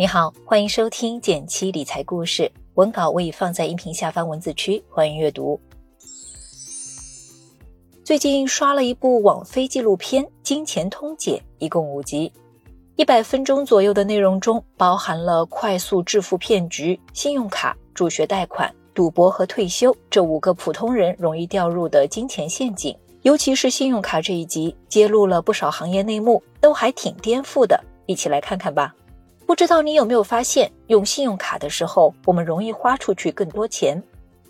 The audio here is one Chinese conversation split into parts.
你好，欢迎收听简七理财故事，文稿我已放在音频下方文字区，欢迎阅读。最近刷了一部网飞纪录片《金钱通解》，一共五集，一百分钟左右的内容中，包含了快速致富骗局、信用卡、助学贷款、赌博和退休这五个普通人容易掉入的金钱陷阱。尤其是信用卡这一集，揭露了不少行业内幕，都还挺颠覆的。一起来看看吧。不知道你有没有发现，用信用卡的时候，我们容易花出去更多钱。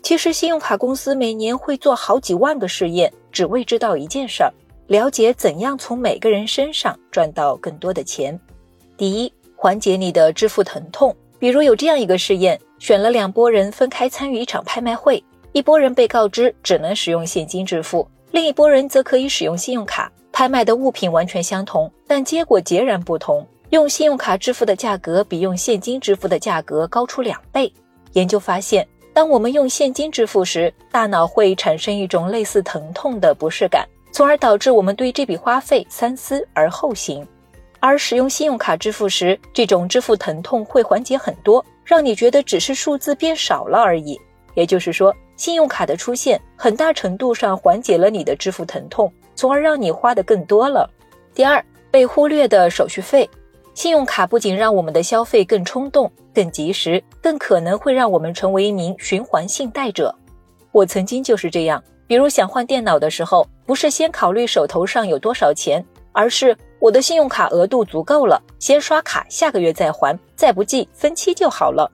其实，信用卡公司每年会做好几万个试验，只为知道一件事儿：了解怎样从每个人身上赚到更多的钱。第一，缓解你的支付疼痛。比如有这样一个试验，选了两拨人分开参与一场拍卖会，一拨人被告知只能使用现金支付，另一拨人则可以使用信用卡。拍卖的物品完全相同，但结果截然不同。用信用卡支付的价格比用现金支付的价格高出两倍。研究发现，当我们用现金支付时，大脑会产生一种类似疼痛的不适感，从而导致我们对这笔花费三思而后行。而使用信用卡支付时，这种支付疼痛会缓解很多，让你觉得只是数字变少了而已。也就是说，信用卡的出现很大程度上缓解了你的支付疼痛，从而让你花的更多了。第二，被忽略的手续费。信用卡不仅让我们的消费更冲动、更及时，更可能会让我们成为一名循环信贷者。我曾经就是这样，比如想换电脑的时候，不是先考虑手头上有多少钱，而是我的信用卡额度足够了，先刷卡，下个月再还，再不济分期就好了。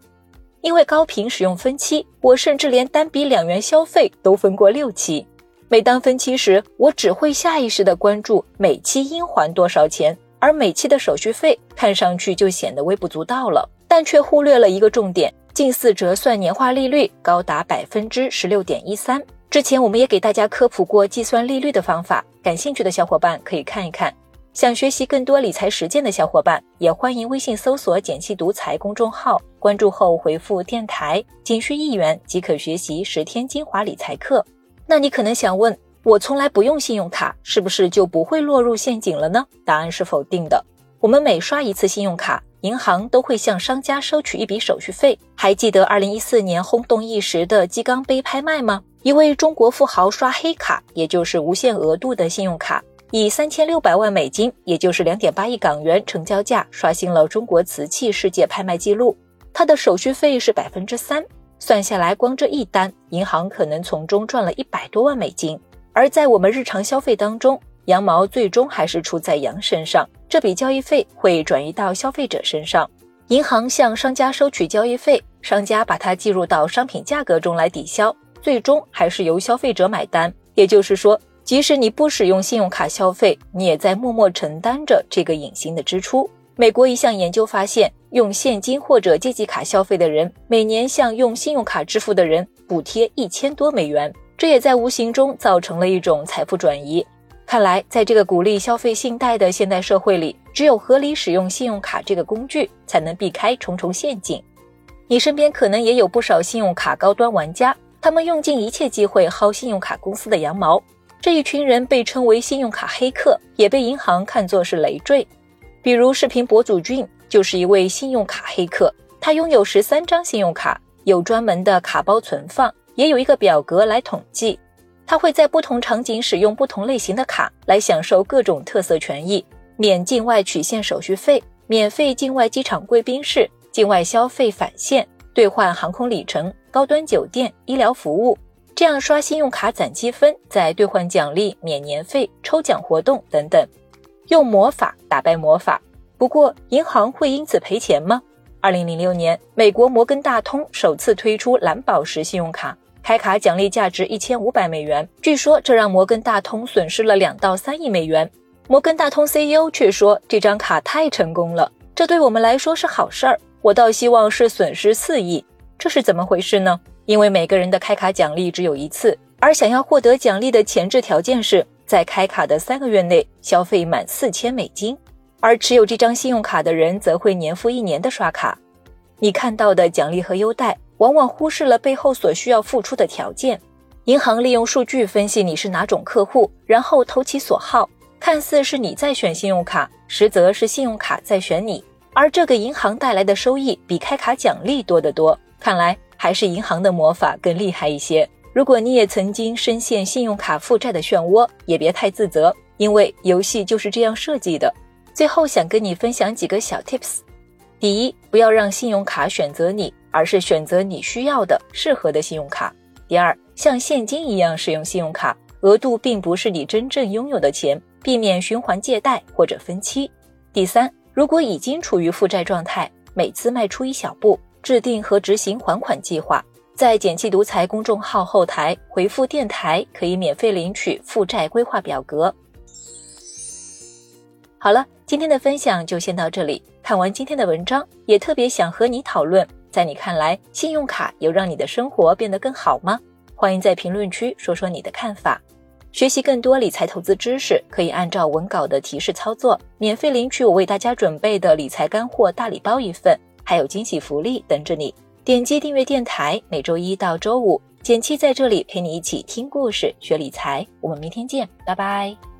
因为高频使用分期，我甚至连单笔两元消费都分过六期。每当分期时，我只会下意识地关注每期应还多少钱。而每期的手续费看上去就显得微不足道了，但却忽略了一个重点：近似折算年化利率高达百分之十六点一三。之前我们也给大家科普过计算利率的方法，感兴趣的小伙伴可以看一看。想学习更多理财实践的小伙伴，也欢迎微信搜索“简七独裁公众号，关注后回复“电台”，仅需一元即可学习十天精华理财课。那你可能想问？我从来不用信用卡，是不是就不会落入陷阱了呢？答案是否定的。我们每刷一次信用卡，银行都会向商家收取一笔手续费。还记得二零一四年轰动一时的鸡缸杯拍卖吗？一位中国富豪刷黑卡，也就是无限额度的信用卡，以三千六百万美金，也就是两点八亿港元成交价，刷新了中国瓷器世界拍卖记录。他的手续费是百分之三，算下来，光这一单，银行可能从中赚了一百多万美金。而在我们日常消费当中，羊毛最终还是出在羊身上，这笔交易费会转移到消费者身上，银行向商家收取交易费，商家把它计入到商品价格中来抵消，最终还是由消费者买单。也就是说，即使你不使用信用卡消费，你也在默默承担着这个隐形的支出。美国一项研究发现，用现金或者借记卡消费的人，每年向用信用卡支付的人补贴一千多美元。这也在无形中造成了一种财富转移。看来，在这个鼓励消费信贷的现代社会里，只有合理使用信用卡这个工具，才能避开重重陷阱。你身边可能也有不少信用卡高端玩家，他们用尽一切机会薅信用卡公司的羊毛。这一群人被称为信用卡黑客，也被银行看作是累赘。比如，视频博主俊就是一位信用卡黑客，他拥有十三张信用卡，有专门的卡包存放。也有一个表格来统计，他会在不同场景使用不同类型的卡来享受各种特色权益：免境外取现手续费、免费境外机场贵宾室、境外消费返现、兑换航空里程、高端酒店、医疗服务。这样刷信用卡攒积分，再兑换奖励、免年费、抽奖活动等等，用魔法打败魔法。不过，银行会因此赔钱吗？二零零六年，美国摩根大通首次推出蓝宝石信用卡。开卡奖励价值一千五百美元，据说这让摩根大通损失了两到三亿美元。摩根大通 CEO 却说这张卡太成功了，这对我们来说是好事儿。我倒希望是损失四亿，这是怎么回事呢？因为每个人的开卡奖励只有一次，而想要获得奖励的前置条件是在开卡的三个月内消费满四千美金，而持有这张信用卡的人则会年复一年的刷卡。你看到的奖励和优待。往往忽视了背后所需要付出的条件。银行利用数据分析你是哪种客户，然后投其所好。看似是你在选信用卡，实则是信用卡在选你。而这个银行带来的收益比开卡奖励多得多。看来还是银行的魔法更厉害一些。如果你也曾经深陷信用卡负债的漩涡，也别太自责，因为游戏就是这样设计的。最后想跟你分享几个小 tips：第一，不要让信用卡选择你，而是选择你需要的、适合的信用卡；第二，像现金一样使用信用卡，额度并不是你真正拥有的钱，避免循环借贷或者分期；第三，如果已经处于负债状态，每次迈出一小步，制定和执行还款计划。在“简气独裁”公众号后台回复“电台”，可以免费领取负债规划表格。好了，今天的分享就先到这里。看完今天的文章，也特别想和你讨论，在你看来，信用卡有让你的生活变得更好吗？欢迎在评论区说说你的看法。学习更多理财投资知识，可以按照文稿的提示操作，免费领取我为大家准备的理财干货大礼包一份，还有惊喜福利等着你。点击订阅电台，每周一到周五，简七在这里陪你一起听故事、学理财。我们明天见，拜拜。